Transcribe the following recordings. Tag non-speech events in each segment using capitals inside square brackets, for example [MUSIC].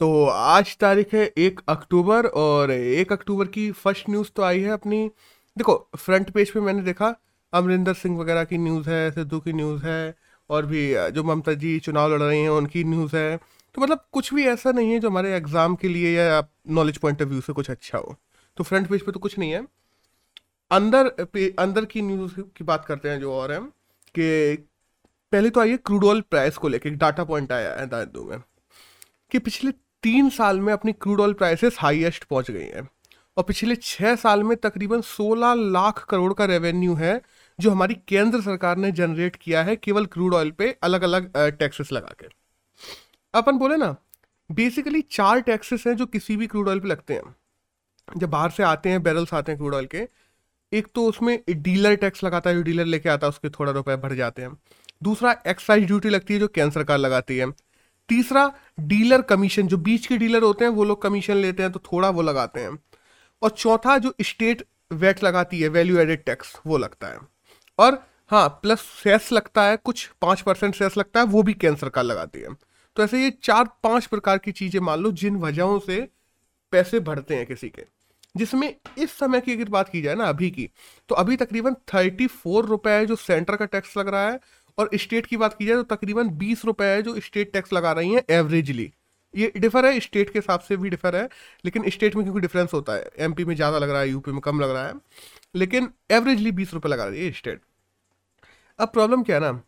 तो आज तारीख है एक अक्टूबर और एक अक्टूबर की फ़र्स्ट न्यूज़ तो आई है अपनी। देखो फ्रंट पेज पे मैंने देखा, अमरिंदर सिंह वगैरह की न्यूज़ है, सिद्धू की न्यूज़ है, और भी जो ममता जी चुनाव लड़ रही हैं, उनकी न्यूज़ है। तो मतलब कुछ भी ऐसा नहीं है जो हमारे एग्ज़ाम के लिए या नॉलेज पॉइंट ऑफ़ व्यू से कुछ अच्छा हो। तो फ्रंट पेज पे तो कुछ नहीं है। अंदर अंदर की न्यूज़ की बात करते हैं जो और हैं, कि पहले तो आइए क्रूड ऑयल प्राइस को लेकर डाटा पॉइंट आया है दादू में, कि पिछले तीन साल में अपनी क्रूड ऑयल प्राइसेस हाईएस्ट पहुँच गई हैं। और पिछले छः साल में तकरीबन 16 लाख करोड़ का रेवेन्यू है, जो हमारी केंद्र सरकार ने जनरेट किया है केवल क्रूड ऑयल पे अलग अलग टैक्सेस लगा के। अपन बोले ना बेसिकली चार टैक्सेस हैं जो किसी भी क्रूड ऑयल पे लगते हैं। जब बाहर से आते हैं बैरल्स आते हैं क्रूड ऑयल के, एक तो उसमें डीलर टैक्स लगाता है, जो डीलर लेके आता है, उसके थोड़ा रुपए भर जाते हैं। दूसरा एक्साइज ड्यूटी लगती है, जो केंद्र सरकार लगाती है। तीसरा, डीलर कमीशन, जो बीच के डीलर होते हैं, वो लोग कमीशन लेते हैं तो थोड़ा वो लगाते हैं। और चौथा, जो स्टेट वेट लगाती है वैल्यू एडेड टैक्स वो लगता है। और हाँ प्लस सेस लगता है, कुछ पाँच परसेंट सेस लगता है, वो भी केंद्र सरकार लगाती है। तो ऐसे ये चार, पाँच प्रकार की चीज़ें मान लो, जिन वजहों से पैसे बढ़ते हैं किसी के। जिसमें इस समय की अगर बात की जाए ना, अभी की तो अभी तकरीबन थर्टी फोर रुपए जो सेंटर का टैक्स लग रहा है और स्टेट की बात की जाए तो तकरीबन बीस रुपए है जो स्टेट टैक्स लगा रही हैं एवरेजली ये डिफर है स्टेट के हिसाब से भी डिफर है, लेकिन स्टेट में क्योंकि डिफरेंस होता है एमपी में ज़्यादा लग रहा है यूपी में कम लग रहा है, लेकिन एवरेजली बीस रुपये लगा रही है स्टेट अब प्रॉब्लम क्या है ना?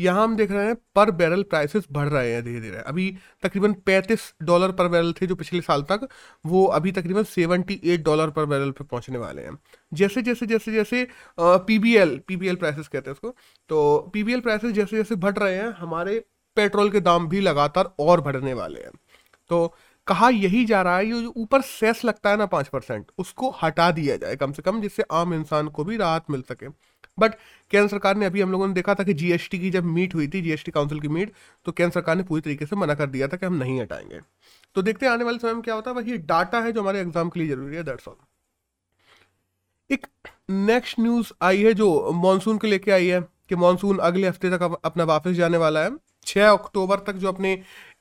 यहाँ हम देख रहे हैं पर बैरल प्राइसेस बढ़ रहे हैं धीरे धीरे अभी तकरीबन 35 डॉलर पर बैरल थे जो पिछले साल तक, वो अभी तकरीबन 78 डॉलर पर बैरल पे पहुँचने वाले हैं। जैसे जैसे जैसे जैसे P B L P B L prices कहते हैं उसको तो पी बी एल प्राइसेस जैसे जैसे बढ़ रहे हैं, हमारे पेट्रोल के दाम भी लगातार और बढ़ने वाले हैं। तो कहा यही जा रहा है, ये जो ऊपर सेस लगता है ना पाँच परसेंट, उसको हटा दिया जाए कम से कम, जिससे आम इंसान को भी राहत मिल सके। बट केंद्र सरकार ने अभी हम लोगों ने देखा था कि जीएसटी की जब मीट हुई थी जीएसटी काउंसिल की मीट तो केंद्र सरकार ने पूरी तरीके से मना कर दिया था कि हम नहीं हटाएँगे। तो देखते हैं आने वाले समय में क्या होता है। वही डाटा है जो हमारे एग्ज़ाम के लिए ज़रूरी है दैट्स ऑल एक नेक्स्ट न्यूज़ आई है जो मानसून के लेके आई है कि मानसून अगले हफ़्ते तक अपना वापस जाने वाला है। छह अक्टूबर तक जो अपने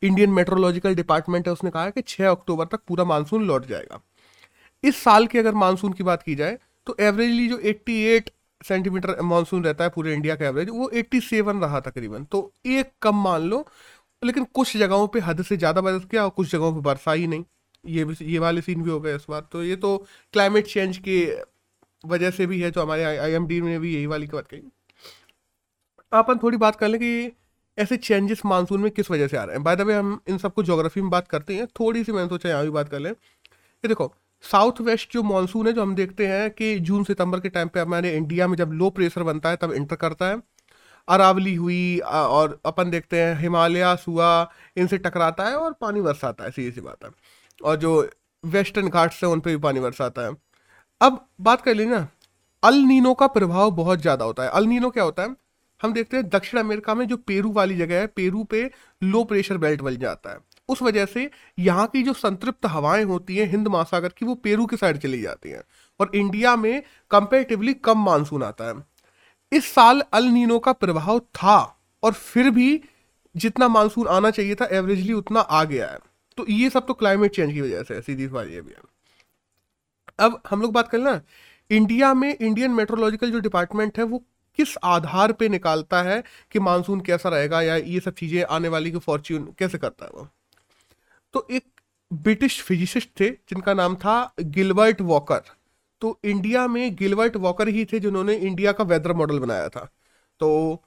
इंडियन मेट्रोलॉजिकल डिपार्टमेंट है, उसने कहा है कि छह अक्टूबर तक पूरा मानसून लौट जाएगा। इस साल की अगर मानसून की बात की जाए तो एवरेजली जो 88 सेंटीमीटर मानसून रहता है पूरे इंडिया का एवरेज वो 87 रहा तकरीबन। तो एक कम मान लो, लेकिन कुछ जगहों पे हद से ज़्यादा बरस गया और कुछ जगहों पे बरसा ही नहीं। ये ये वाले सीन भी हो गए इस बार। तो ये तो क्लाइमेट चेंज के वजह से भी है, जो हमारे आई एम डी ने भी यही वाली बात कही। अपन थोड़ी बात कर लें कि ऐसे चेंजेस मानसून में किस वजह से आ रहे हैं। बाय द वे हम इन सबको जोग्राफी में बात करते हैं। थोड़ी सी मैंने सोचा यहाँ भी बात कर लें। कि देखो साउथ वेस्ट जो मानसून है, जो हम देखते हैं कि जून, सितंबर के टाइम पे हमारे इंडिया में जब लो प्रेशर बनता है, तब इंटर करता है। अरावली हुई और अपन देखते हैं हिमालय, सुआ, इनसे टकराता है और पानी बरसाता है, सीधी सी बात है। और जो वेस्टर्न घाट्स हैं, उन पर भी पानी बरसाता है। अब बात कर लीजिए ना, अल नीनो का प्रभाव बहुत ज़्यादा होता है। अल नीनो क्या होता है? हम देखते हैं दक्षिण अमेरिका में जो पेरू वाली जगह है, पेरू पे लो प्रेशर बेल्ट बन जाता है। उस वजह से यहाँ की जो संतृप्त हवाएँ होती हैं हिंद महासागर की, वो पेरू की साइड चली जाती हैं और इंडिया में कंपेरेटिवली कम मानसून आता है। इस साल अल नीनो का प्रभाव था और फिर भी जितना मानसून आना चाहिए था एवरेजली उतना आ गया है। तो ये सब तो क्लाइमेट चेंज की वजह से है, सीधी बात ये भी है। अब हम लोग बात करें ना, इंडिया में इंडियन मेट्रोलॉजिकल जो डिपार्टमेंट है, वो किस आधार पे निकालता है कि मानसून कैसा रहेगा या ये सब चीज़ें आने वाली की फॉर्च्यून कैसे करता है वो? तो एक ब्रिटिश फिजिसिस्ट थे, जिनका नाम था गिलबर्ट वॉकर। तो इंडिया में गिलबर्ट वॉकर ही थे जिन्होंने इंडिया का वेदर मॉडल बनाया था। तो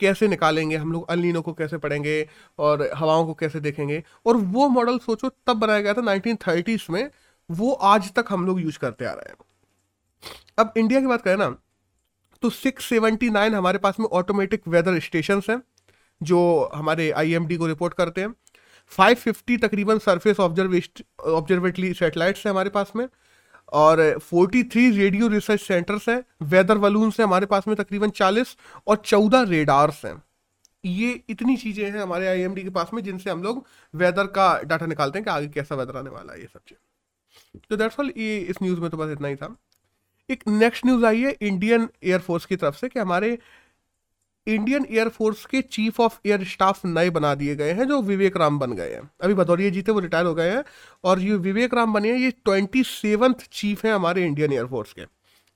कैसे निकालेंगे हम लोग अलिनो को कैसे पढ़ेंगे और हवाओं को कैसे देखेंगे? और वो मॉडल सोचो, तब बनाया गया था नाइनटीन थर्टीज में। वो आज तक हम लोग यूज़ करते आ रहे हैं। अब इंडिया की बात करें ना तो 679 हमारे पास में ऑटोमेटिक वेदर स्टेशन हैं, जो हमारे आईएमडी को रिपोर्ट करते हैं। 550 तकरीबन सरफेस ऑब्जर्वेटली सेटेलाइट्स हैं हमारे पास में, और 43 रेडियो रिसर्च सेंटर्स हैं वेदर वलून्स हैं हमारे पास में तकरीबन 40 और 14 रेडार्स हैं। ये इतनी चीज़ें हैं हमारे आईएमडी के पास में जिनसे हम लोग वेदर का डाटा निकालते हैं कि आगे कैसा वेदर आने वाला है, ये सब चीज़। तो दैट्स ऑल ये इस न्यूज़ में तो बस इतना ही था। एक नेक्स्ट न्यूज़ आई है इंडियन एयरफोर्स की तरफ़ से कि हमारे इंडियन एयरफोर्स के चीफ ऑफ़ एयर स्टाफ नए बना दिए गए हैं, जो विवेक राम बन गए हैं। अभी भदौरिया जी थे, वो रिटायर हो गए हैं, और ये विवेक राम बने हैं, ये ट्वेंटी सेवन्थ चीफ हैं हमारे इंडियन एयरफोर्स के।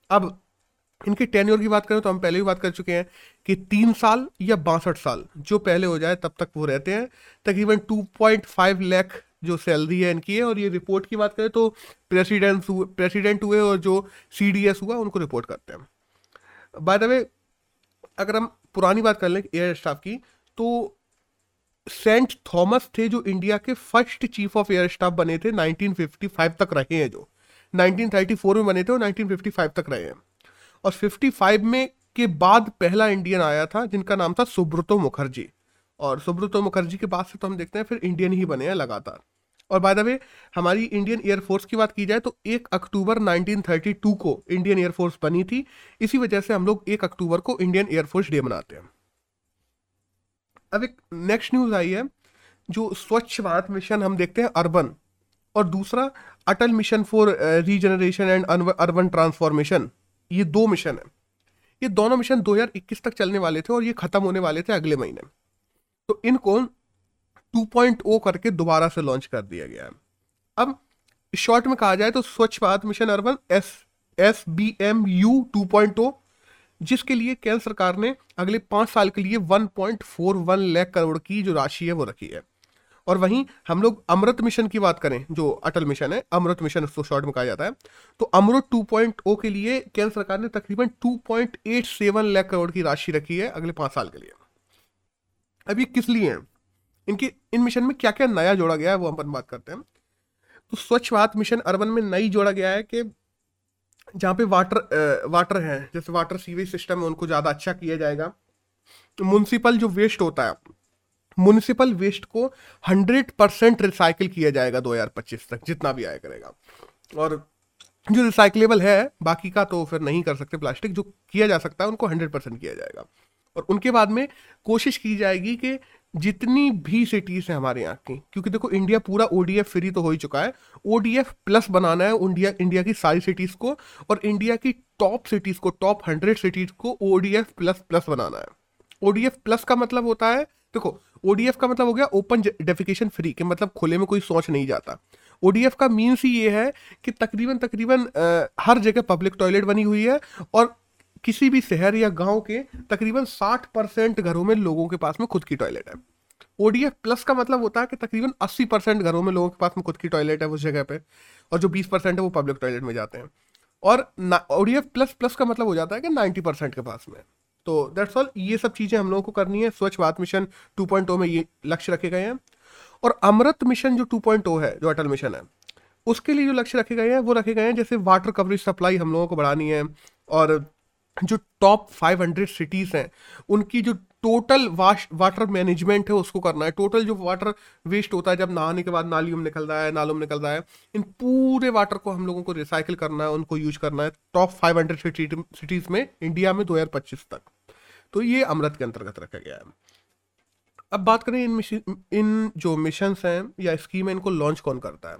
अब इनके टेन्योर की बात करें तो हम पहले भी बात कर चुके हैं कि तीन साल या बासठ साल, जो पहले हो जाए तब तक वो रहते हैं। तकरीबन टू पॉइंट फाइव लैख जो सैलरी है इनकी है, और ये रिपोर्ट की बात करें तो प्रेसिडेंट प्रेसिडेंट हुए और जो सीडीएस हुआ, उनको रिपोर्ट करते हैं। बाय द वे अगर हम पुरानी बात कर लें एयर स्टाफ की तो सेंट थॉमस थे जो इंडिया के first chief of air staff बने थे 1955 तक रहे हैं जो। 1934 में बने थे और 1955 तक रहे हैं। और 55 में के बाद पहला इंडियन आया था, जिनका नाम था सुब्रतो मुखर्जी। और सुब्रतो मुखर्जी के बाद से तो हम देखते हैं, फिर इंडियन ही बने हैं लगातार। और बाय द वे हमारी इंडियन एयरफोर्स की बात की जाए तो एक अक्टूबर 1932 को इंडियन एयरफोर्स बनी थी। इसी वजह से हम लोग एक अक्टूबर को इंडियन एयरफोर्स डे मनाते हैं। अब एक नेक्स्ट न्यूज़ आई है, जो स्वच्छ भारत मिशन हम देखते हैं अर्बन, और दूसरा Atal mission for regeneration and urban transformation ये दो मिशन है। ये दोनों मिशन 2021 तक चलने वाले थे और ये खत्म होने वाले थे अगले महीने। तो इनको 2.0 करके दोबारा से लॉन्च कर दिया गया है। अब शॉर्ट में कहा जाए तो Swachh Bharat mission urban S S B M U two point O, जिसके लिए केंद्र सरकार ने अगले पाँच साल के लिए 1.41 लाख करोड़ की जो राशि है वो रखी है। और वहीं हम लोग अमृत मिशन की बात करें, जो अटल मिशन है, अमृत मिशन उसको शॉर्ट में कहा जाता है तो अमृत 2.0 के लिए केंद्र सरकार ने तकरीबन 2.87 लाख करोड़ की राशि रखी है अगले पाँच साल के लिए। अब ये किस लिए है? इनके, इन मिशन में क्या क्या नया जोड़ा गया है, वो हम अपन बात करते हैं। तो स्वच्छ भारत मिशन अर्बन में नई जोड़ा गया है कि जहाँ पे वाटर वाटर है, जैसे वाटर सीवेज सिस्टम है, उनको ज़्यादा अच्छा किया जाएगा। म्यूनसिपल जो वेस्ट होता है म्यूनिसिपल वेस्ट को 100 परसेंट रिसाइकिल किया जाएगा 2025 तक, जितना भी आया करेगा। और जो रिसाइकलेबल है, बाकी का तो फिर नहीं कर सकते, प्लास्टिक जो किया जा सकता है, उनको 100 परसेंट किया जाएगा। और उनके बाद में कोशिश की जाएगी कि जितनी भी सिटीज़ हैं हमारे यहाँ की, क्योंकि देखो इंडिया पूरा ओडीएफ फ्री तो हो ही चुका है। ओडीएफ प्लस बनाना है इंडिया इंडिया की सारी सिटीज़ को और इंडिया की टॉप सिटीज़ को टॉप हंड्रेड सिटीज़ को ओडीएफ प्लस प्लस बनाना है। ओडीएफ प्लस का मतलब होता है, देखो ओडीएफ का मतलब हो गया ओपन डेफिकेशन फ्री के मतलब खुले में कोई सोच नहीं जाता। ओडीएफ का मीन्स ही ये है कि तकरीबन तकरीबन हर जगह पब्लिक टॉयलेट बनी हुई है और किसी भी शहर या गाँव के तकरीबन 60 परसेंट घरों में लोगों के पास में खुद की टॉयलेट है। ओडीएफ प्लस का मतलब होता है कि तकरीबन 80 परसेंट घरों में लोगों के पास में खुद की टॉयलेट है उस जगह पे, और जो 20 परसेंट है वो पब्लिक टॉयलेट में जाते हैं। और ओडीएफ प्लस प्लस का मतलब हो जाता है कि 90 परसेंट के पास में। तो दैट्स ऑल ये सब चीज़ें हम लोगों को करनी है। स्वच्छ भारत मिशन 2.0 में ये लक्ष्य रखे गए हैं। और अमृत मिशन जो 2.0 है, जो अटल मिशन है, उसके लिए जो लक्ष्य रखे गए हैं, वो रखे गए हैं, जैसे वाटर कवरेज सप्लाई हम लोगों को बढ़ानी है, और जो टॉप 500 सिटीज़ हैं, उनकी जो टोटल वाश वाटर मैनेजमेंट है, उसको करना है। टोटल जो वाटर वेस्ट होता है, जब नहाने के बाद नालियों में निकल रहा है, नालों में निकल रहा है, इन पूरे वाटर को हम लोगों को रिसाइकिल करना है, उनको यूज़ करना है टॉप 500 सिटीज़ में इंडिया में 2025 तक। तो ये अमृत के अंतर्गत रखा गया है। अब बात करें इन मिशन, इन जो मिशन हैं या स्कीम है, इनको लॉन्च कौन करता है?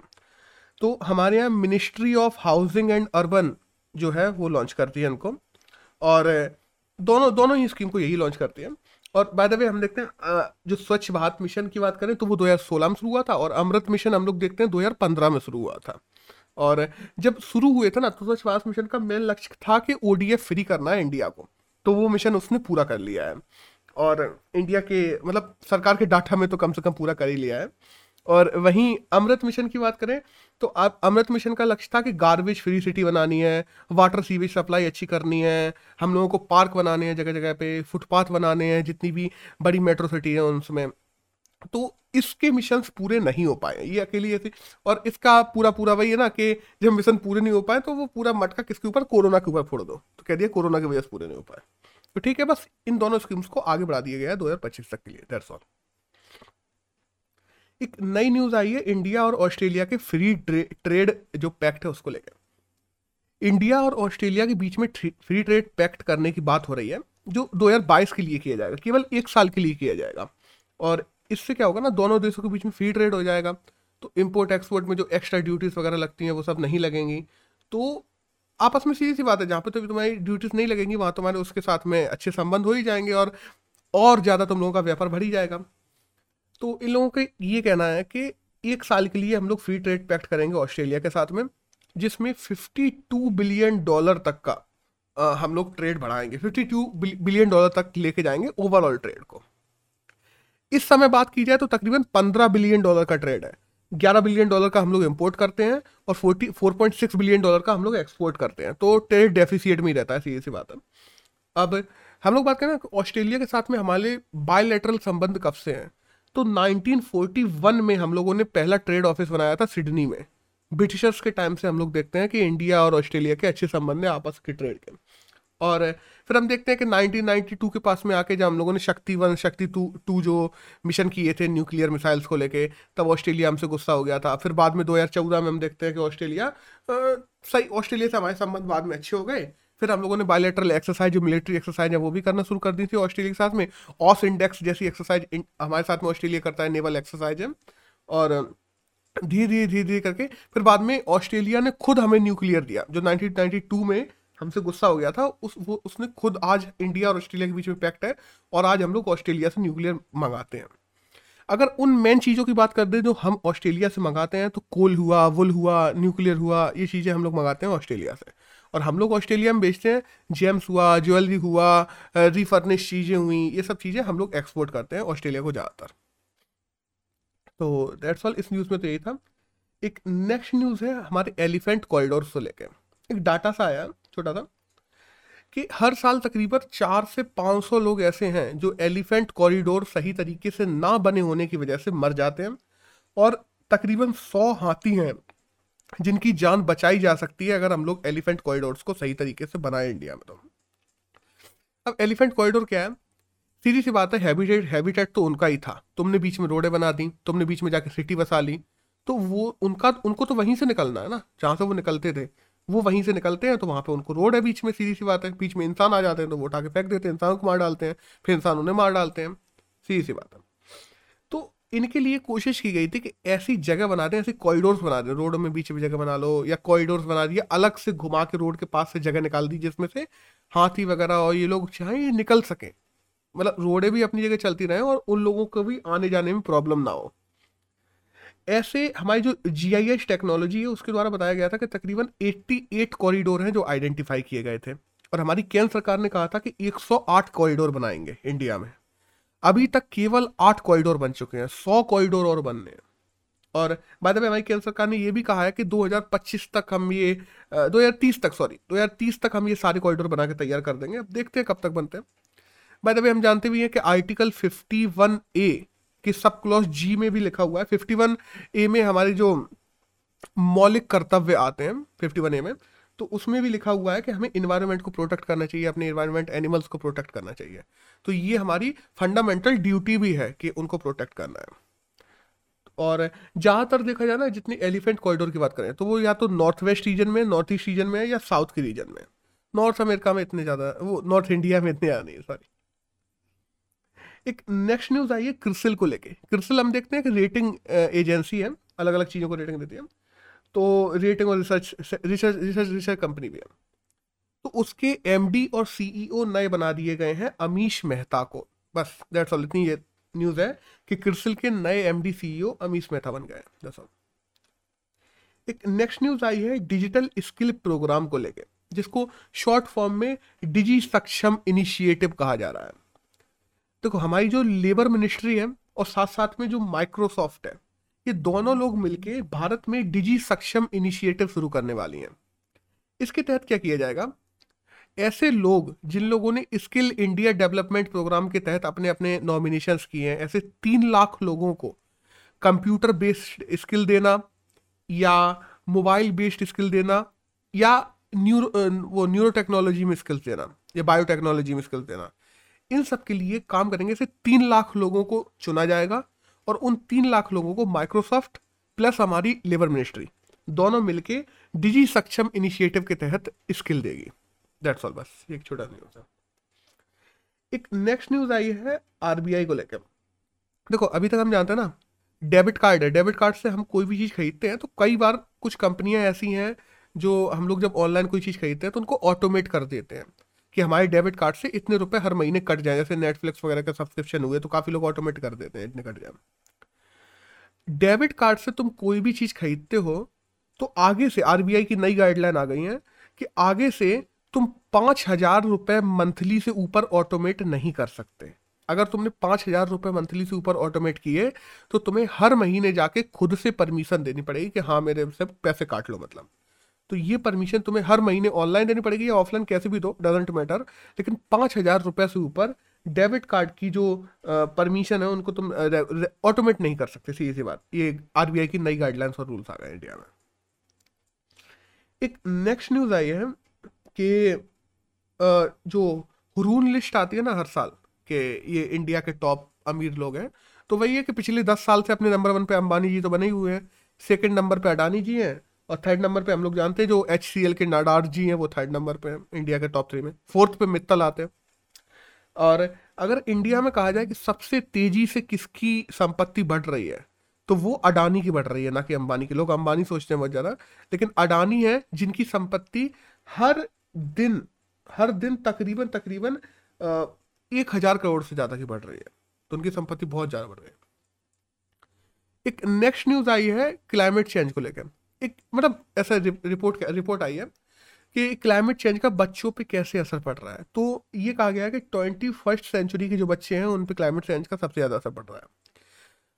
तो हमारे यहाँ ministry of housing and urban जो है, वो लॉन्च करती है इनको। और दोनों दोनों ही स्कीम को यही लॉन्च करती है। और बाय द वे हम देखते हैं जो स्वच्छ भारत मिशन की बात करें तो वो 2016 में शुरू हुआ था और अमृत मिशन हम लोग देखते हैं 2015 में शुरू हुआ था। और, जब शुरू हुए थे ना तो स्वच्छ भारत मिशन का मेन लक्ष्य था कि ओडीएफ फ्री करना है इंडिया को। तो वो मिशन उसने पूरा कर लिया है। और इंडिया के मतलब सरकार के डाटा में तो कम से कम पूरा कर ही लिया है। और वहीं अमृत मिशन की बात करें तो आप, अमृत मिशन का लक्ष्य था कि गार्बेज फ्री सिटी बनानी है वाटर सीवेज सप्लाई अच्छी करनी है, हम लोगों को पार्क बनाने हैं जगह जगह पे फुटपाथ बनाने हैं, जितनी भी बड़ी मेट्रो सिटी है उनमें तो इसके मिशन पूरे नहीं हो पाए, ये अकेली ऐसी और इसका पूरा पूरा वही है ना कि जब मिशन पूरे नहीं हो पाए तो वो पूरा मटका किसके ऊपर? कोरोना के ऊपर फोड़ दो। तो कह दिया कोरोना की वजह से पूरे नहीं हो पाए। तो ठीक है, बस इन दोनों स्कीम्स को आगे बढ़ा दिया गया है दो हज़ार पच्चीस तक के लिए दैट्स ऑल एक नई न्यूज़ आई है इंडिया और ऑस्ट्रेलिया के फ्री ट्रे, ट्रेड जो पैक्ट है उसको लेकर। इंडिया और ऑस्ट्रेलिया के बीच में फ्री ट्रेड पैक्ट करने की बात हो रही है जो 2022 के लिए किया जाएगा केवल एक साल के लिए किया जाएगा। और इससे क्या होगा ना दोनों देशों के बीच में फ्री ट्रेड हो जाएगा तो इम्पोर्ट एक्सपोर्ट में जो एक्स्ट्रा ड्यूटीज़ वगैरह लगती हैं वो सब नहीं लगेंगी। तो आपस में सीधी सी बात है जहाँ पे तो तुम्हारी ड्यूटीज़ नहीं लगेंगी वहाँ तुम्हारे उसके साथ में अच्छे संबंध हो ही जाएँगे और और ज़्यादा तुम लोगों का व्यापार बढ़ ही जाएगा। तो इन लोगों का ये कहना है कि एक साल के लिए हम लोग फ्री ट्रेड पैक्ट करेंगे ऑस्ट्रेलिया के साथ में जिसमें 52 बिलियन डॉलर तक का आ, हम लोग ट्रेड बढ़ाएँगे। 52 बिलियन डॉलर तक लेके जाएँगे ओवरऑल ट्रेड को। इस समय बात की जाए तो तकरीबन 15 बिलियन डॉलर का ट्रेड है। 11 बिलियन डॉलर का हम लोग इम्पोर्ट करते हैं और 40 4.6 बिलियन डॉलर का हम लोग एक्सपोर्ट करते हैं। तो ट्रेड डेफिसिएट में ही रहता है सीधी सी बात है। अब हम लोग बात करें ऑस्ट्रेलिया के साथ में हमारे बायोलेटरल संबंध कब से हैं? तो 1941 में हम लोगों ने पहला ट्रेड ऑफ़िस बनाया था सिडनी में। ब्रिटिशर्स के टाइम से हम लोग देखते हैं कि इंडिया और ऑस्ट्रेलिया के अच्छे संबंध हैं आपस के ट्रेड के। और, फिर हम देखते हैं कि 1992 के पास में आके जब हम लोगों ने शक्ति वन, शक्ति टू टू जो मिशन किए थे न्यूक्लियर मिसाइल्स को लेके, तब ऑस्ट्रेलिया हमसे गुस्सा हो गया था। फिर बाद में 2014 में हम देखते हैं कि ऑस्ट्रेलिया सही, ऑस्ट्रेलिया से हमारे संबंध बाद में अच्छे हो गए। फिर हम लोगों ने बायोलेटरल एक्सरसाइज जो मिलिट्री एक्सरसाइज है, वो भी करना शुरू कर दी थी ऑस्ट्रेलिया के साथ में। ऑस इंडेक्स जैसी एक्सरसाइज हमारे साथ में ऑस्ट्रेलिया करता है नेवल एक्सरसाइज है। और, धीरे धीरे धीरे धीरे करके, फिर बाद में ऑस्ट्रेलिया ने खुद हमें न्यूक्लियर दिया, जो 1992 में हमसे गुस्सा हो गया था। उस, वो, उसने खुद आज इंडिया और ऑस्ट्रेलिया के बीच में पैक्ट है और आज हम लोग ऑस्ट्रेलिया से न्यूक्लियर मंगाते हैं। अगर उन मेन चीज़ों की बात कर दें, जो हम ऑस्ट्रेलिया से मंगाते हैं तो कोल हुआ वुल हुआ न्यूक्लियर हुआ, ये चीज़ें हम लोग मंगाते हैं ऑस्ट्रेलिया से। और हम लोग ऑस्ट्रेलिया में बेचते हैं। जेम्स हुआ ज्वेलरी हुआ रिफर्निश चीज़ें हुई, ये सब चीज़ें हम लोग एक्सपोर्ट करते हैं ऑस्ट्रेलिया को ज़्यादातर। तो दैट्स ऑल इस न्यूज़ में तो यही था। एक नेक्स्ट न्यूज़ है हमारे एलिफेंट कॉरिडोर से लेके। एक डाटा सा आया, छोटा सा, कि हर साल तकरीबन चार से पाँच सौ लोग ऐसे हैं जो एलिफेंट कॉरिडोर सही तरीके से ना बने होने की वजह से मर जाते हैं। और तकरीबन सौ हाथी हैं जिनकी जान बचाई जा सकती है अगर हम लोग एलिफेंट कॉरिडोर्स को सही तरीके से बनाए इंडिया में तो। अब एलिफेंट कॉरिडोर क्या है? सीधी सी बात है हैबिटेट हैबिटेट तो उनका ही था। तुमने बीच में रोडें बना दी, तुमने बीच में जाके सिटी बसा ली तो वो उनका, उनको तो वहीं से निकलना है ना, जहाँ से वो निकलते थे, वो वहीं से निकलते हैं तो वहाँ पे उनको रोड है बीच में, सीधी सी बात है। बीच में इंसान आ जाते हैं तो वो उठा के फेंक देते हैं, इंसान को मार डालते हैं, फिर इंसान उन्हें मार डालते हैं। सीधी सी बात है। इनके लिए कोशिश की गई थी कि ऐसी जगह बना दें, ऐसे कॉरिडोर्स बना दें। रोड में बीच में जगह बना लो या कॉरिडोर्स बना दिए, अलग से घुमा के रोड के पास से जगह निकाल दी जिसमें से हाथी वगैरह और ये लोग चाहे निकल सकें। मतलब रोडें भी अपनी जगह चलती रहें और उन लोगों को भी आने जाने में प्रॉब्लम ना हो। ऐसे हमारी जो GIH टेक्नोलॉजी है, उसके द्वारा बताया गया था कि तकरीबन 88 कॉरिडोर हैं जो आइडेंटिफाई किए गए थे। और हमारी केंद्र सरकार ने कहा था कि 108 कॉरिडोर बनाएँगे इंडिया में। अभी तक केवल आठ कॉरिडोर बन चुके हैं, सौ कॉरिडोर और बनने हैं। और बाद में हमारी केंद्र सरकार ने यह भी कहा है कि 2025 तक हम ये दो हज़ार तीस तक सॉरी 2030 तक हम ये सारे कॉरिडोर बना के तैयार कर देंगे। अब देखते हैं कब तक बनते हैं। बाय द वे हम जानते भी हैं कि आर्टिकल 51 ए कि सब क्लॉज जी में भी लिखा हुआ है। फिफ्टी वन ए में हमारे जो मौलिक कर्तव्य आते हैं फिफ्टी वन ए में तो उसमें भी लिखा हुआ है कि हमें इन्वायरमेंट को प्रोटेक्ट करना चाहिए, अपने इन्वायरमेंट एनिमल्स को प्रोटेक्ट करना चाहिए। तो ये हमारी फंडामेंटल ड्यूटी भी है कि उनको प्रोटेक्ट करना है। और ज़्यादातर देखा जाए ना, जितनी एलिफेंट कॉरिडोर की बात करें तो वो या तो नॉर्थ वेस्ट रीजन में नॉर्थ ईस्ट रीजन में या साउथ के रीजन में। नॉर्थ अमेरिका में इतने ज़्यादा, वो नॉर्थ इंडिया में इतने ज़्यादा नहीं सॉरी एक नेक्स्ट न्यूज़ आई है क्रिसिल को लेके। क्रिसिल हम देखते हैं कि रेटिंग एजेंसी है अलग अलग चीज़ों को रेटिंग देती है। तो रेटिंग और research research research research company भी है। तो उसके एमडी और सीईओ नए बना दिए गए हैं अमीश मेहता को। बस दैट्स ऑल इतनी ये न्यूज़ है कि क्रिसिल के नए एमडी सीईओ अमीश मेहता बन गए दैट्स ऑल एक नेक्स्ट न्यूज़ आई है डिजिटल स्किल प्रोग्राम को लेके, जिसको शॉर्ट फॉर्म में डिजी सक्षम इनिशिएटिव कहा जा रहा है। देखो तो हमारी जो लेबर मिनिस्ट्री है और साथ साथ में जो माइक्रोसॉफ्ट है ये दोनों लोग मिलके भारत में डिजी सक्षम इनिशिएटिव शुरू करने वाली हैं। इसके तहत क्या किया जाएगा? ऐसे लोग जिन लोगों ने स्किल इंडिया डेवलपमेंट प्रोग्राम के तहत अपने अपने नॉमिनेशन किए हैं, ऐसे तीन लाख लोगों को कंप्यूटर बेस्ड स्किल देना या मोबाइल बेस्ड स्किल देना या न्यूरो वो न्यूरो टेक्नोलॉजी में स्किल्स देना, या बायोटेक्नोलॉजी में स्किल्स देना। इन सब के लिए काम करेंगे से तीन लाख लोगों को चुना जाएगा। और उन तीन लाख लोगों को माइक्रोसॉफ्ट प्लस हमारी लेबर मिनिस्ट्री दोनों मिलके डिजी सक्षम इनिशिएटिव के तहत स्किल देगी। दैट्स ऑल बस एक छोटा न्यूज़ है। एक नेक्स्ट न्यूज़ आई है आरबीआई को लेकर देखो, अभी तक हम जानते हैं ना डेबिट कार्ड है। डेबिट कार्ड से हम कोई भी चीज़ खरीदते हैं तो कई बार कुछ कंपनियाँ ऐसी हैं जो हम लोग जब ऑनलाइन कोई चीज़ खरीदते हैं तो उनको ऑटोमेट कर देते हैं। कि हमारे डेबिट कार्ड से इतने रुपए हर महीने कट जाए, जैसे नेटफ्लिक्स वगैरह का सब्सक्रिप्शन हुए तो काफ़ी लोग ऑटोमेट कर देते हैं, इतने कट जाए। डेबिट कार्ड से तुम कोई भी चीज़ खरीदते हो तो आगे से आरबीआई की नई गाइडलाइन आ गई है कि आगे से तुम पाँच हज़ार रुपये मंथली से ऊपर ऑटोमेट नहीं कर सकते। अगर तुमने पाँच हज़ार रुपये मंथली से ऊपर ऑटोमेट किए तो तुम्हें हर महीने जाके खुद से परमिशन देनी पड़ेगी कि हाँ मेरे से पैसे काट लो मतलब। तो ये परमिशन तुम्हें हर महीने ऑनलाइन देनी पड़ेगी या ऑफलाइन कैसे भी दो डजेंट मैटर लेकिन पाँच हज़ार रुपये से ऊपर डेबिट कार्ड की जो परमिशन है, उनको तुम ऑटोमेट नहीं कर सकते, सीधी सी बात. ये आरबीआई की नई गाइडलाइंस और रूल्स आ गए इंडिया में. एक नेक्स्ट न्यूज़ आई है कि जो रून लिस्ट आती है ना हर साल, के ये इंडिया के टॉप अमीर लोग हैं तो वही है कि पिछले दस साल से अपने नंबर वन पे अंबानी जी तो बने ही हुए हैं सेकंड नंबर पे अडानी जी हैं और थर्ड नंबर पे हम लोग जानते हैं जो एच सी एल के नाडार जी हैं, वो थर्ड नंबर पे हैं इंडिया के टॉप थ्री में। फोर्थ पे मित्तल आते हैं। और अगर इंडिया में कहा जाए कि सबसे तेज़ी से किसकी संपत्ति बढ़ रही है तो वो अडानी की बढ़ रही है, ना कि अंबानी की। लोग अंबानी सोचते हैं बहुत ज़्यादा, लेकिन अडानी है जिनकी संपत्ति हर दिन हर दिन तकरीबन तकरीबन एक हज़ार करोड़ से ज़्यादा की बढ़ रही है। तो उनकी संपत्ति बहुत ज़्यादा बढ़ रही है। एक नेक्स्ट न्यूज़ आई है क्लाइमेट चेंज को लेकर। एक मतलब ऐसा रिपोर्ट रिपोर्ट आई है कि क्लाइमेट चेंज का बच्चों पे कैसे असर पड़ रहा है? तो ये कहा गया है कि ट्वेंटी फ़र्स्ट सेंचुरी के जो बच्चे हैं, उन पे क्लाइमेट चेंज का सबसे ज़्यादा असर पड़ रहा है।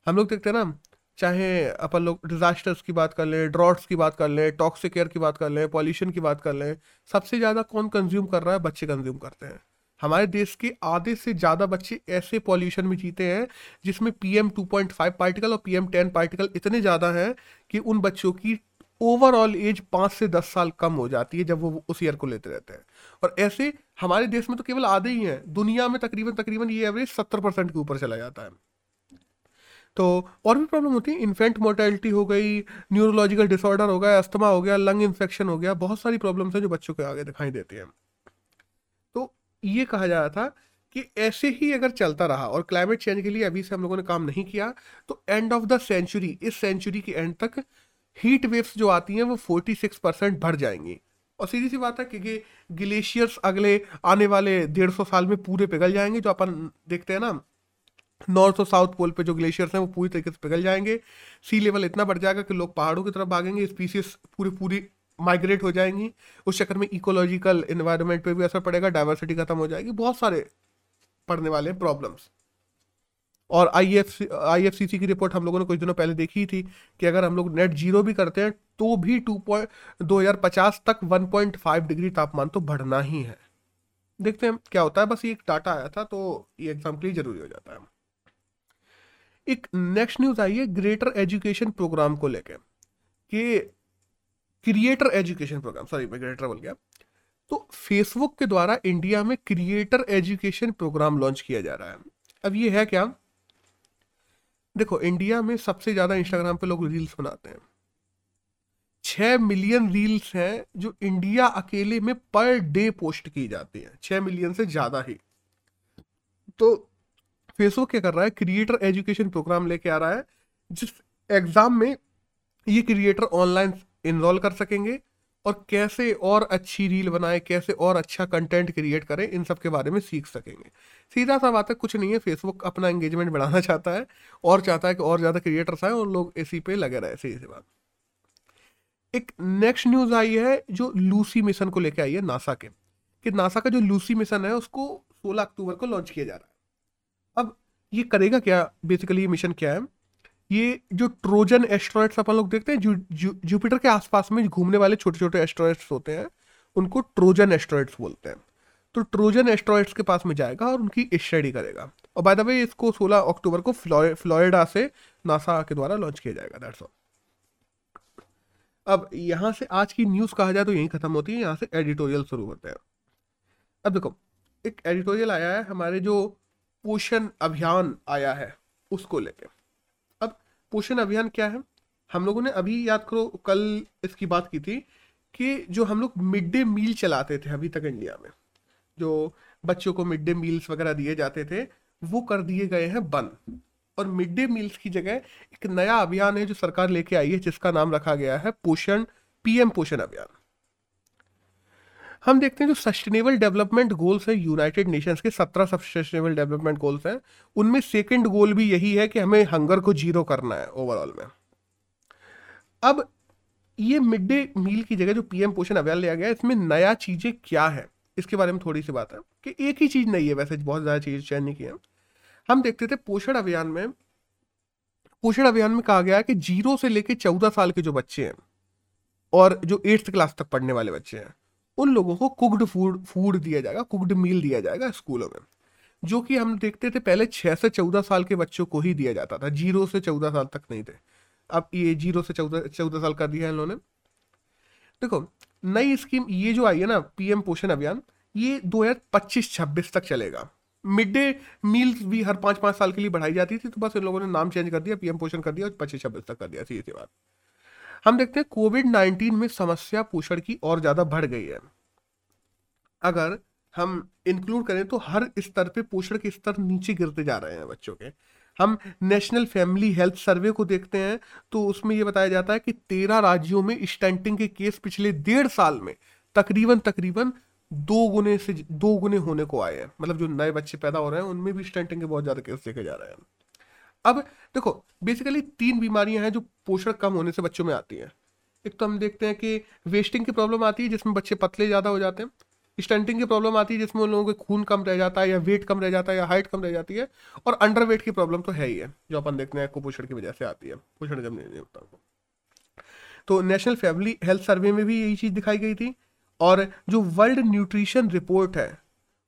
हम लोग देखते हैं ना, चाहे अपन लोग डिजास्टर्स की बात कर लें ड्रॉट्स की बात कर लें टॉक्सिक एयर की बात कर लें पॉल्यूशन की बात कर लें, सबसे ज़्यादा कौन कंज्यूम कर रहा है? बच्चे कंज्यूम करते हैं। हमारे देश के आधे से ज़्यादा बच्चे ऐसे पॉल्यूशन में जीते हैं, जिसमें P M two point five particle और पी एम टेन पार्टिकल इतने ज़्यादा हैं कि उन बच्चों की ओवरऑल एज पाँच से दस साल कम हो जाती है जब वो उस ईयर को लेते रहते हैं। और ऐसे हमारे देश में तो केवल आधे ही हैं। दुनिया में तकरीबन तकरीबन ये एवरेज सत्तर परसेंट के ऊपर चला जाता है। तो और भी प्रॉब्लम होती है। इन्फेंट मोर्टेलिटी हो गई न्यूरोलॉजिकल डिसऑर्डर हो गया अस्थमा हो गया लंग इन्फेक्शन हो गया, बहुत सारी प्रॉब्लम्स हैं जो बच्चों के आगे दिखाई देती हैं। तो ये कहा जा रहा था कि ऐसे ही अगर चलता रहा और क्लाइमेट चेंज के लिए अभी से हम लोगों ने काम नहीं किया तो एंड ऑफ़ द सेंचुरी इस सेंचुरी के एंड तक हीट वेव्स जो आती हैं, वो 46 परसेंट बढ़ जाएँगी। और सीधी सी बात है कि ग्लेशियर्स अगले आने वाले डेढ़ सौ साल में पूरे पिघल जाएँगे, जो अपन देखते हैं ना नॉर्थ और साउथ पोल पे जो ग्लेशियर्स हैं, वो पूरी तरीके से पिघल जाएँगे। सी लेवल इतना बढ़ जाएगा कि लोग पहाड़ों की तरफ़ भागेंगे स्पीसीज पूरी पूरी माइग्रेट हो जाएँगी। उस चक्कर में इकोलॉजिकल इन्वायरमेंट पे भी असर पड़ेगा डाइवर्सिटी खत्म हो जाएगी, बहुत सारे पड़ने वाले प्रॉब्लम्स और आई एफ़ की रिपोर्ट हम लोगों ने कुछ दिनों पहले देखी थी कि अगर हम लोग नेट ज़ीरो भी करते हैं तो भी टू पॉइंट दो हज़ार पचास तक वन पॉइंट फाइव डिग्री तापमान तो बढ़ना ही है। देखते हैं क्या होता है, बस ये एक डाटा आया था तो ये एग्ज़ाम के लिए ज़रूरी हो जाता है। एक नेक्स्ट न्यूज़ आई है ग्रेटर एजुकेशन प्रोग्राम को लेकर कि क्रिएटर एजुकेशन प्रोग्राम सॉरी मैं ग्रेटर बोल गया। तो फेसबुक के द्वारा इंडिया में क्रिएटर एजुकेशन प्रोग्राम लॉन्च किया जा रहा है। अब ये है क्या? देखो इंडिया में सबसे ज़्यादा इंस्टाग्राम पे लोग रील्स बनाते हैं। छः मिलियन रील्स हैं जो इंडिया अकेले में पर डे पोस्ट की जाती हैं। छः मिलियन से ज़्यादा ही। तो फेसबुक क्या कर रहा है? क्रिएटर एजुकेशन प्रोग्राम लेके आ रहा है, जिस एग्ज़ाम में ये क्रिएटर ऑनलाइन इनरोल कर सकेंगे और कैसे और अच्छी रील बनाए, कैसे और अच्छा कंटेंट क्रिएट करें, इन सब के बारे में सीख सकेंगे। सीधा सा बात है कुछ नहीं है फेसबुक अपना एंगेजमेंट बढ़ाना चाहता है और चाहता है कि और ज़्यादा क्रिएटर्स आए और लोग इसी पे लगे रहे सही सी बात। एक नेक्स्ट न्यूज़ आई है जो लूसी मिशन को लेकर आई है नासा के कि नासा का जो लूसी मिशन है उसको 16 अक्टूबर को लॉन्च किया जा रहा है। अब ये करेगा क्या? बेसिकली ये मिशन क्या है? ये जो ट्रोजन एस्ट्रॉइड्स अपन लोग देखते हैं जू, जू, जुपिटर के आसपास में घूमने वाले छोटे छोटे एस्ट्रॉइड्स होते हैं उनको ट्रोजन एस्ट्रॉइड्स बोलते हैं। तो ट्रोजन एस्ट्रॉइड्स के पास में जाएगा और उनकी स्टडी करेगा। और बाय द वे इसको 16 अक्टूबर को फ्लोरिडा से नासा के द्वारा लॉन्च किया जाएगा दैट्स ऑल अब यहाँ से आज की न्यूज़ कहा जाए तो यही खत्म होती है, यहाँ से एडिटोरियल शुरू होते हैं। अब देखो, एक एडिटोरियल आया है, हमारे जो पोषण अभियान आया है, उसको लेके। अब पोषण अभियान क्या है? हम लोगों ने अभी याद करो, कल इसकी बात की थी कि जो हम लोग मिड डे मील चलाते थे अभी तक इंडिया में जो बच्चों को मिड डे मील्स वगैरह दिए जाते थे, वो कर दिए गए हैं बंद। और मिड डे मील्स की जगह एक नया अभियान है जो सरकार लेके आई है, जिसका नाम रखा गया है पोषण, पीएम पोषण अभियान। हम देखते हैं जो सस्टेनेबल डेवलपमेंट गोल्स हैं यूनाइटेड नेशंस के, सत्रह सस्टेनेबल डेवलपमेंट गोल्स हैं। उनमें सेकंड गोल भी यही है कि हमें हंगर को ज़ीरो करना है ओवरऑल में। अब ये मिड डे मील की जगह जो पीएम पोषण अभियान लिया गया है, इसमें नया चीज़ें क्या है? इसके बारे में थोड़ी सी बात है कि एक ही चीज़ नहीं है, वैसे बहुत ज़्यादा चीज़ चयन नहीं की है। हम देखते थे पोषण अभियान में, पोषण अभियान में कहा गया है कि ज़ीरो से लेकर चौदह साल के जो बच्चे हैं और जो एट्थ क्लास तक पढ़ने वाले बच्चे हैं, उन लोगों को कुकड फ़ूड फ़ूड दिया जाएगा कुकड मील दिया जाएगा स्कूलों में, जो कि हम देखते थे पहले छह से चौदह साल के बच्चों को ही दिया जाता था, ज़ीरो से चौदह साल तक नहीं थे। अब ये ज़ीरो से चौदह चौदह साल कर दिया है इन्होंने। देखो नई स्कीम, ये जो आई है ना, पीएम पोषण अभियान, ये दो हज़ार पच्चीस छब्बीस तक चलेगा। मिड डे मील भी हर पाँच पाँच साल के लिए बढ़ाई जाती थी तो बस इन लोगों ने नाम चेंज कर दिया, पीएम पोषण कर दिया और पच्चीस छब्बीस तक कर दिया सीधी बात। हम देखते हैं कोविड नाइन्टीन में समस्या पोषण की और ज़्यादा बढ़ गई है। अगर हम इंक्लूड करें तो हर स्तर पे पोषण के स्तर नीचे गिरते जा रहे हैं बच्चों के। हम नेशनल फैमिली हेल्थ सर्वे को देखते हैं तो उसमें यह बताया जाता है कि तेरह राज्यों में स्टेंटिंग के केस पिछले डेढ़ साल में तकरीबन तकरीबन दो गुने से दो गुने होने को आए हैं। मतलब जो नए बच्चे पैदा हो रहे हैं, उनमें भी स्टेंटिंग के बहुत ज़्यादा केस देखे जा रहे हैं। अब देखो बेसिकली तीन बीमारियाँ हैं जो पोषण कम होने से बच्चों में आती हैं। एक तो हम देखते हैं कि वेस्टिंग की प्रॉब्लम आती है, जिसमें बच्चे पतले ज़्यादा हो जाते हैं। स्टंटिंग की प्रॉब्लम आती है जिसमें उन लोगों के खून कम रह जाता है या वेट कम रह जाता है या हाइट कम रह जाती है और अंडर वेट की प्रॉब्लम तो है ही है, जो अपन देखते हैं कुपोषण की वजह से आती है। पोषण जब नहीं होता तो नेशनल फैमिली हेल्थ सर्वे में भी यही चीज़ दिखाई गई थी और जो वर्ल्ड न्यूट्रिशन रिपोर्ट है,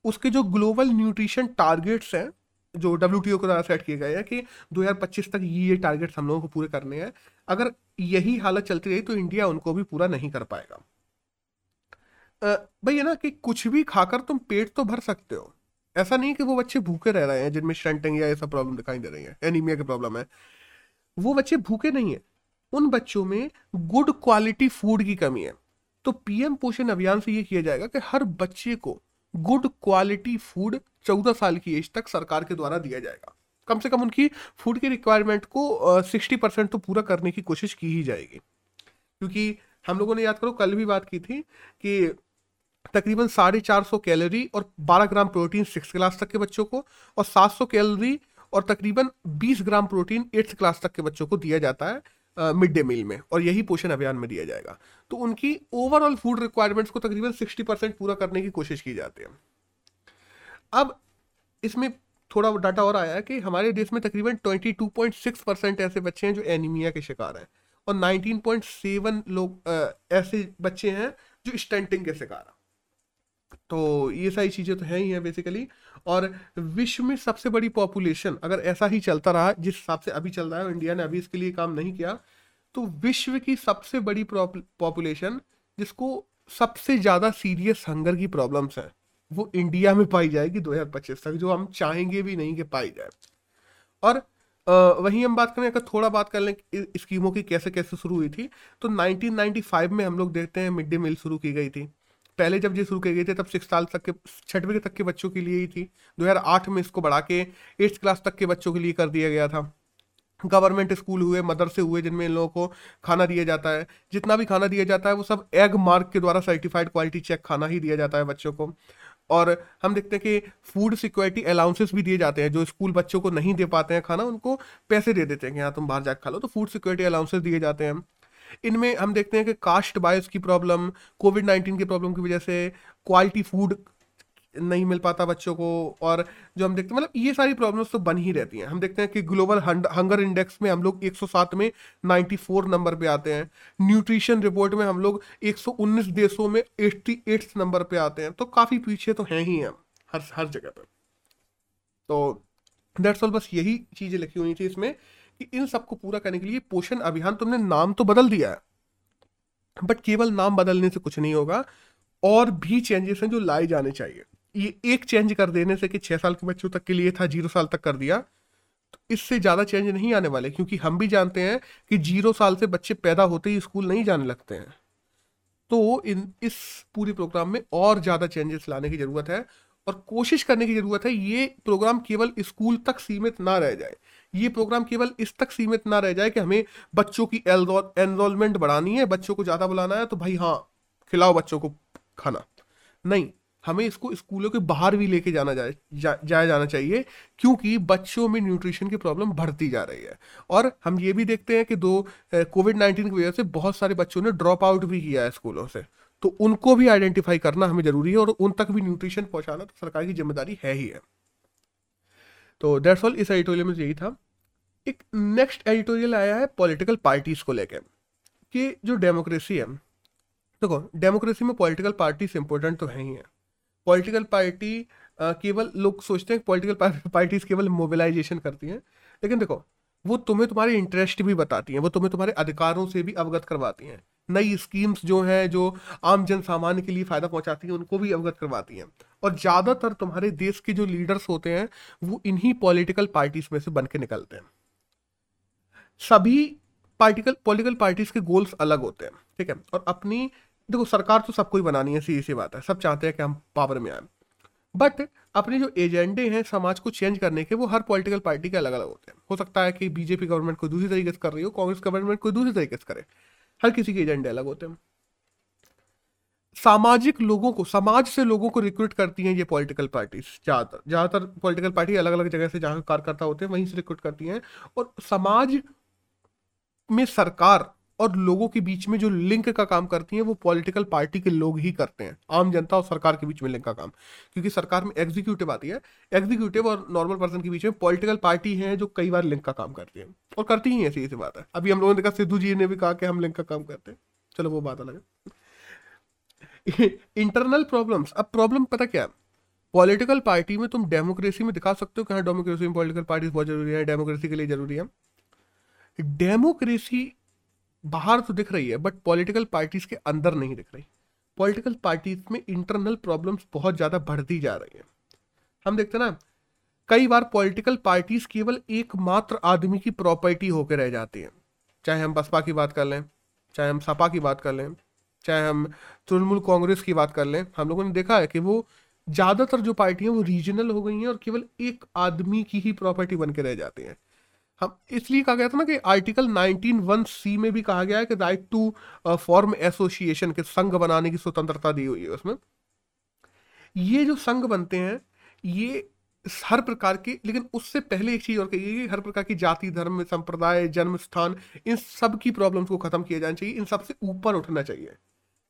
उसके जो ग्लोबल न्यूट्रिशन टारगेट्स हैं, जो डब्ल्यू टी ओ के द्वारा सेट किए गए हैं कि 2025 तक ये टारगेट्स हम लोगों को पूरे करने हैं। अगर यही हालत चलती रही तो इंडिया उनको भी पूरा नहीं कर पाएगा। भैया ना कि कुछ भी खाकर तुम पेट तो भर सकते हो। ऐसा नहीं कि वो बच्चे भूखे रह रहे हैं, जिनमें स्टंटिंग या ऐसा प्रॉब्लम दिखाई दे रही है एनीमिया की प्रॉब्लम है। वो बच्चे भूखे नहीं है। उन बच्चों में गुड क्वालिटी फ़ूड की कमी है। तो पीएम पोषण अभियान से ये किया जाएगा कि हर बच्चे को गुड क्वालिटी फ़ूड चौदह साल की एज तक सरकार के द्वारा दिया जाएगा। कम से कम उनकी फ़ूड की रिक्वायरमेंट को सिक्सटी परसेंट तो पूरा करने की कोशिश की ही जाएगी। क्योंकि हम लोगों ने याद करो, कल भी बात की थी कि तकरीबन साढ़े चार सौ कैलोरी और बारह ग्राम प्रोटीन सिक्स क्लास तक के बच्चों को और सात सौ कैलोरी और तकरीबन बीस ग्राम प्रोटीन एट्थ क्लास तक के बच्चों को दिया जाता है मिड डे मील में और यही पोषण अभियान में दिया जाएगा। तो उनकी ओवरऑल फ़ूड रिक्वायरमेंट्स को तकरीबन सिक्सटी परसेंट पूरा करने की कोशिश की जाती है। अब इसमें थोड़ा डाटा और आया है कि हमारे देश में तकरीबन 22.6 परसेंट ऐसे बच्चे हैं जो एनीमिया के शिकार हैं और 19.7 लोग ऐसे बच्चे हैं जो स्टेंटिंग के शिकार हैं। तो ये सारी चीज़ें तो हैं ही हैं बेसिकली और विश्व में सबसे बड़ी पॉपुलेशन अगर ऐसा ही चलता रहा, जिस हिसाब से अभी चल रहा है इंडिया ने अभी इसके लिए काम नहीं किया तो विश्व की सबसे बड़ी पॉपुलेशन जिसको सबसे ज़्यादा सीरियस हंगर की प्रॉब्लम्स हैं, वो इंडिया में पाई जाएगी 2025 तक, जो हम चाहेंगे भी नहीं कि पाई जाए। और वहीं हम बात करें, अगर थोड़ा बात कर लें स्कीमों की कैसे कैसे शुरू हुई थी तो 1995 में हम लोग देखते हैं मिड डे मील शुरू की गई थी। पहले जब ये शुरू किए गए थे, तब सिक्स साल तक के, छठवीं तक के बच्चों के लिए ही थी। 2008 में इसको बढ़ा के एट्थ क्लास तक के बच्चों के लिए कर दिया गया था। गवर्नमेंट स्कूल हुए, मदरसे हुए, जिनमें इन लोगों को खाना दिया जाता है। जितना भी खाना दिया जाता है, वो सब एग मार्क के द्वारा सर्टिफाइड क्वालिटी चेक खाना ही दिया जाता है बच्चों को। और हम देखते हैं कि फ़ूड सिक्योरिटी अलाउंसेस भी दिए जाते हैं। जो स्कूल बच्चों को नहीं दे पाते हैं खाना, उनको पैसे दे देते हैं कि हाँ तुम बाहर जाकर खा लो। तो फ़ूड सिक्योरिटी अलाउंसेस दिए जाते हैं। इनमें हम देखते हैं कि कास्ट बायस की प्रॉब्लम कोविड नाइन्टीन की प्रॉब्लम की वजह से क्वालिटी फ़ूड नहीं मिल पाता बच्चों को और जो हम देखते हैं मतलब ये सारी प्रॉब्लम्स तो बन ही रहती हैं। हम देखते हैं कि ग्लोबल हंगर इंडेक्स में हम लोग 107 में 94 नंबर पे आते हैं। न्यूट्रिशन रिपोर्ट में हम लोग 119 देशों में 88 नंबर पे आते हैं। तो काफ़ी पीछे तो हैं ही हम, हर हर जगह पे तो दैट्स ऑल बस यही चीज़ें लिखी हुई थी इसमें। कि इन सबको पूरा करने के लिए पोषण अभियान तुमने नाम तो बदल दिया है बट केवल नाम बदलने से कुछ नहीं होगा, और भी चेंजेस हैं जो लाए जाने चाहिए। ये एक चेंज कर देने से कि छह साल के बच्चों तक के लिए था, ज़ीरो साल तक कर दिया तो इससे ज़्यादा चेंज नहीं आने वाले, क्योंकि हम भी जानते हैं कि ज़ीरो साल से बच्चे पैदा होते ही स्कूल नहीं जाने लगते हैं। तो इन, इस पूरे प्रोग्राम में और ज़्यादा चेंजेस लाने की ज़रूरत है और कोशिश करने की ज़रूरत है ये प्रोग्राम केवल स्कूल तक सीमित ना रह जाए। ये प्रोग्राम केवल इस तक सीमित ना रह जाए कि हमें बच्चों की एनरोलमेंट बढ़ानी है बच्चों को ज़्यादा बुलाना है तो भाई हाँ खिलाओ बच्चों को खाना। नहीं हमें इसको स्कूलों के बाहर भी लेके जाना जाए जा, जाया जाना चाहिए क्योंकि बच्चों में न्यूट्रिशन की प्रॉब्लम बढ़ती जा रही है। और हम ये भी देखते हैं कि दो कोविड नाइन्टीन की वजह से बहुत सारे बच्चों ने ड्रॉप आउट भी किया है स्कूलों से। तो उनको भी आइडेंटिफाई करना हमें ज़रूरी है और उन तक भी न्यूट्रिशन पहुंचाना तो सरकार की ज़िम्मेदारी है ही है। तो डेट्स ऑल इस एडिटोरियल में यही था। एक नेक्स्ट एडिटोरियल आया है पॉलिटिकल पार्टीज़ को लेकर कि जो डेमोक्रेसी है, देखो डेमोक्रेसी में पॉलिटिकल पार्टीज़ इंपॉर्टेंट तो है ही है। पॉलिटिकल पार्टी केवल लोग सोचते हैं पॉलिटिकल पार्टीज़ केवल मोबिलाइजेशन करती हैं, लेकिन देखो, वो तुम्हें तुम्हारे इंटरेस्ट भी बताती हैं, वो तुम्हें तुम्हारे अधिकारों से भी अवगत करवाती हैं। नई स्कीम्स जो हैं, जो आम जन सामान्य के लिए फ़ायदा पहुंचाती हैं, उनको भी अवगत करवाती हैं। और ज़्यादातर तुम्हारे देश के जो लीडर्स होते हैं, वो इन्हीं पॉलिटिकल पार्टीज़ में से बन के निकलते हैं। सभी पार्टिकल पॉलिटिकल पार्टीज़ के गोल्स अलग होते हैं, ठीक है? और अपनी, देखो, सरकार तो सबको ही बनानी है, सीधी सी बात है। सब चाहते हैं कि हम पावर में आए। बट अपने जो एजेंडे हैं, समाज को चेंज करने के, वो हर पॉलिटिकल पार्टी के अलग अलग होते हैं। हो सकता है कि बीजेपी गवर्नमेंट को दूसरी तरीके से कर रही हो, कांग्रेस गवर्नमेंट को दूसरी तरीके से करे। हर किसी के एजेंडे अलग होते हैं। सामाजिक लोगों को, समाज से लोगों को रिक्रूट करती हैं ये पॉलिटिकल पार्टीज़ ज़्यादातर ज़्यादातर पॉलिटिकल पार्टी अलग अलग जगह से जहाँ कार्यकर्ता होते हैं, वहीं से रिक्रूट करती हैं। और समाज में सरकार और लोगों के बीच में जो लिंक का काम करती हैं, वो पॉलिटिकल पार्टी के लोग ही करते हैं। आम जनता और सरकार के बीच में लिंक का काम। क्योंकि सरकार में एग्जीक्यूटिव आती है। एग्जीक्यूटिव और नॉर्मल पर्सन के बीच में पॉलिटिकल पार्टी है जो कई बार लिंक का काम करती है। और करती ही ऐसी ऐसी बात है। अभी हम लोगों ने देखा, सिद्धू जी ने भी कहा कि हम लिंक का काम करते हैं। चलो, वो बात अलग है। [LAUGHS] इंटरनल प्रॉब्लम्स अब प्रॉब्लम पता क्या है? पॉलिटिकल पार्टी में तुम डेमोक्रेसी में दिखा सकते हो कि हाँ डेमोक्रेसी में पॉलिटिकल पार्टी बहुत ज़रूरी है डेमोक्रेसी के लिए ज़रूरी है। डेमोक्रेसी बाहर तो दिख रही है बट पॉलिटिकल पार्टीज़ के अंदर नहीं दिख रही। पॉलिटिकल पार्टीज़ में इंटरनल प्रॉब्लम्स बहुत ज़्यादा बढ़ती जा रही हैं। हम देखते ना, कई बार पॉलिटिकल पार्टीज़ केवल एकमात्र आदमी की प्रॉपर्टी होकर रह जाती हैं। चाहे हम बसपा की बात कर लें, चाहे हम सपा की बात कर लें, चाहे हम तृणमूल कांग्रेस की बात कर लें, हम लोगों ने देखा है कि वो ज़्यादातर जो पार्टियाँ वो रीजनल हो गई हैं और केवल एक आदमी की ही प्रॉपर्टी बन के रह जाती हैं। हम इसलिए कहा गया था ना कि आर्टिकल 19 वन सी में भी कहा गया है कि राइट टू फॉर्म एसोसिएशन के संघ बनाने की स्वतंत्रता दी हुई है उसमें। ये जो संघ बनते हैं, ये हर प्रकार के, लेकिन उससे पहले एक चीज़ और कही हर प्रकार की जाति, धर्म, संप्रदाय जन्म स्थान इन सब की प्रॉब्लम्स को खत्म किया जाना चाहिए, इन सबसे ऊपर उठना चाहिए।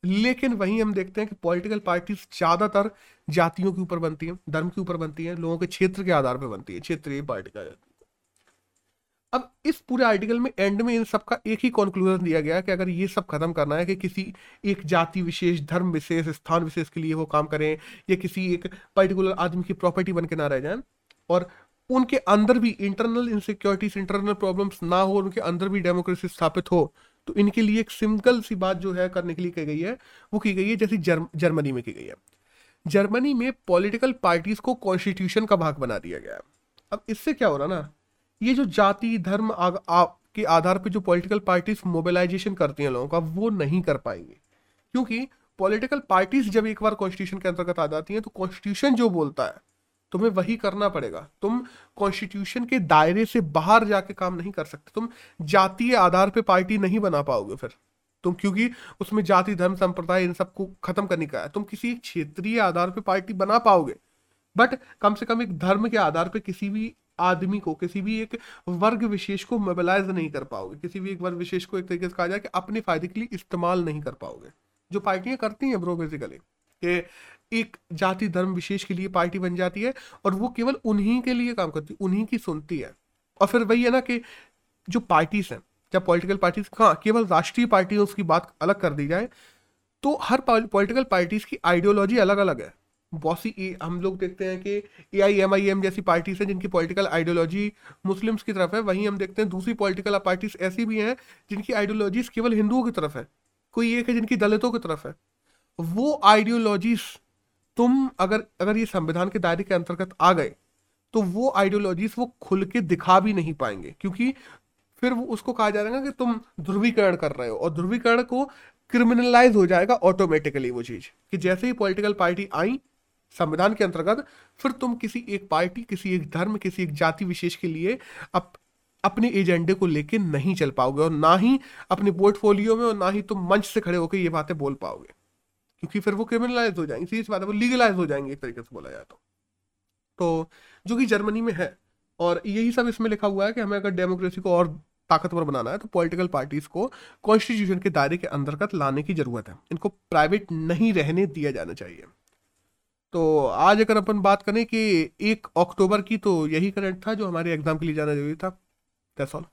लेकिन वहीं हम देखते हैं कि पॉलिटिकल पार्टीज़ ज़्यादातर जातियों के ऊपर बनती हैं, धर्म के ऊपर बनती हैं, लोगों के क्षेत्र के आधार पर बनती है, क्षेत्रीय पार्टी का। अब इस पूरे आर्टिकल में एंड में इन सब का एक ही कंक्लूजन दिया गया कि अगर ये सब खत्म करना है कि किसी एक जाति विशेष धर्म विशेष स्थान विशेष के लिए वो काम करें या किसी एक पर्टिकुलर आदमी की प्रॉपर्टी बन के ना रह जाए और उनके अंदर भी इंटरनल इनसिक्योरिटीज इंटरनल प्रॉब्लम्स ना हो उनके अंदर भी डेमोक्रेसी स्थापित हो तो इनके लिए एक सिंपल सी बात जो है करने के लिए की गई है वो की गई है जैसे जर्म, जर्मनी में की गई है। जर्मनी में पॉलिटिकल पार्टीज़ को कॉन्स्टिट्यूशन का भाग बना दिया गया है। अब इससे क्या हो रहा ना? ये जो जाति धर्म आ, आ, के आधार पे जो पॉलिटिकल पार्टीज़ मोबिलाइजेशन करती हैं लोगों का वो नहीं कर पाएँगे। क्योंकि पॉलिटिकल पार्टीज़ जब एक बार कॉन्स्टिट्यूशन के अंतर्गत आ जाती हैं तो कॉन्स्टिट्यूशन जो बोलता है तुम्हें वही करना पड़ेगा। तुम कॉन्स्टिट्यूशन के दायरे से बाहर जाके काम नहीं कर सकते। तुम जातीय आधार पे पार्टी नहीं बना पाओगे फिर। तुम क्योंकि उसमें जाति धर्म संप्रदाय इन सबको खत्म करने का है। तुम किसी क्षेत्रीय आधार पे पार्टी बना पाओगे। बट कम से कम एक धर्म के आधार पे किसी भी आदमी को, किसी भी एक वर्ग विशेष को मोबिलाइज नहीं कर पाओगे। किसी भी एक वर्ग विशेष को एक तरीके से कहा जाए कि अपने फ़ायदे के लिए इस्तेमाल नहीं कर पाओगे। जो पार्टियाँ करती हैं ब्रो बेसिकली कि एक जाति धर्म विशेष के लिए पार्टी बन जाती है और वो केवल उन्हीं के लिए काम करती है उन्हीं की सुनती है। और फिर वही है ना कि जो पार्टीज़ हैं, जब पॉलिटिकल पार्टीज़ हाँ केवल राष्ट्रीय पार्टियों की बात अलग कर दी जाए तो हर पॉलिटिकल पार्टीज़ की आइडियोलॉजी अलग अलग है। बहुत सी हम लोग देखते हैं कि A I M I M जैसी पार्टीज़ हैं जिनकी पॉलिटिकल आइडियोलॉजी मुस्लिम्स की तरफ़ है, वहीं हम देखते हैं दूसरी पॉलिटिकल पार्टीज़ ऐसी भी हैं जिनकी आइडियोलॉजीज केवल हिंदुओं की तरफ़ है, कोई एक है जिनकी दलितों की तरफ़ है। वो आइडियोलॉजीज तुम अगर अगर ये संविधान के दायरे के अंतर्गत आ गए तो वो आइडियोलॉजीज वो खुल के दिखा भी नहीं पाएँगे, क्योंकि फिर वो उसको कहा जाएगा कि तुम ध्रुवीकरण कर रहे हो, और ध्रुवीकरण को क्रिमिनलाइज हो जाएगा ऑटोमेटिकली वो चीज़, कि जैसे ही पॉलिटिकल पार्टी आई संविधान के अंतर्गत फिर तुम किसी एक पार्टी किसी एक धर्म किसी एक जाति विशेष के लिए अप, अपने एजेंडे को लेके नहीं चल पाओगे और ना ही अपने पोर्टफोलियो में और ना ही तुम मंच से खड़े होकर ये बातें बोल पाओगे। क्योंकि फिर वो क्रिमिनलाइज हो जाएँगे। सीधी बात है वो लीगलाइज हो जाएँगे एक तरीके से बोला जाए तो। तो जो कि जर्मनी में है और यही सब इसमें लिखा हुआ है कि हमें अगर डेमोक्रेसी को और ताकतवर बनाना है तो पॉलिटिकल पार्टीज़ को कॉन्स्टिट्यूशन के दायरे के अंतर्गत लाने की ज़रूरत है। इनको प्राइवेट नहीं रहने दिया जाना चाहिए। तो आज अगर अपन बात करें कि एक अक्टूबर की तो यही करंट था जो हमारे एग्ज़ाम के लिए जाना ज़रूरी था। That's all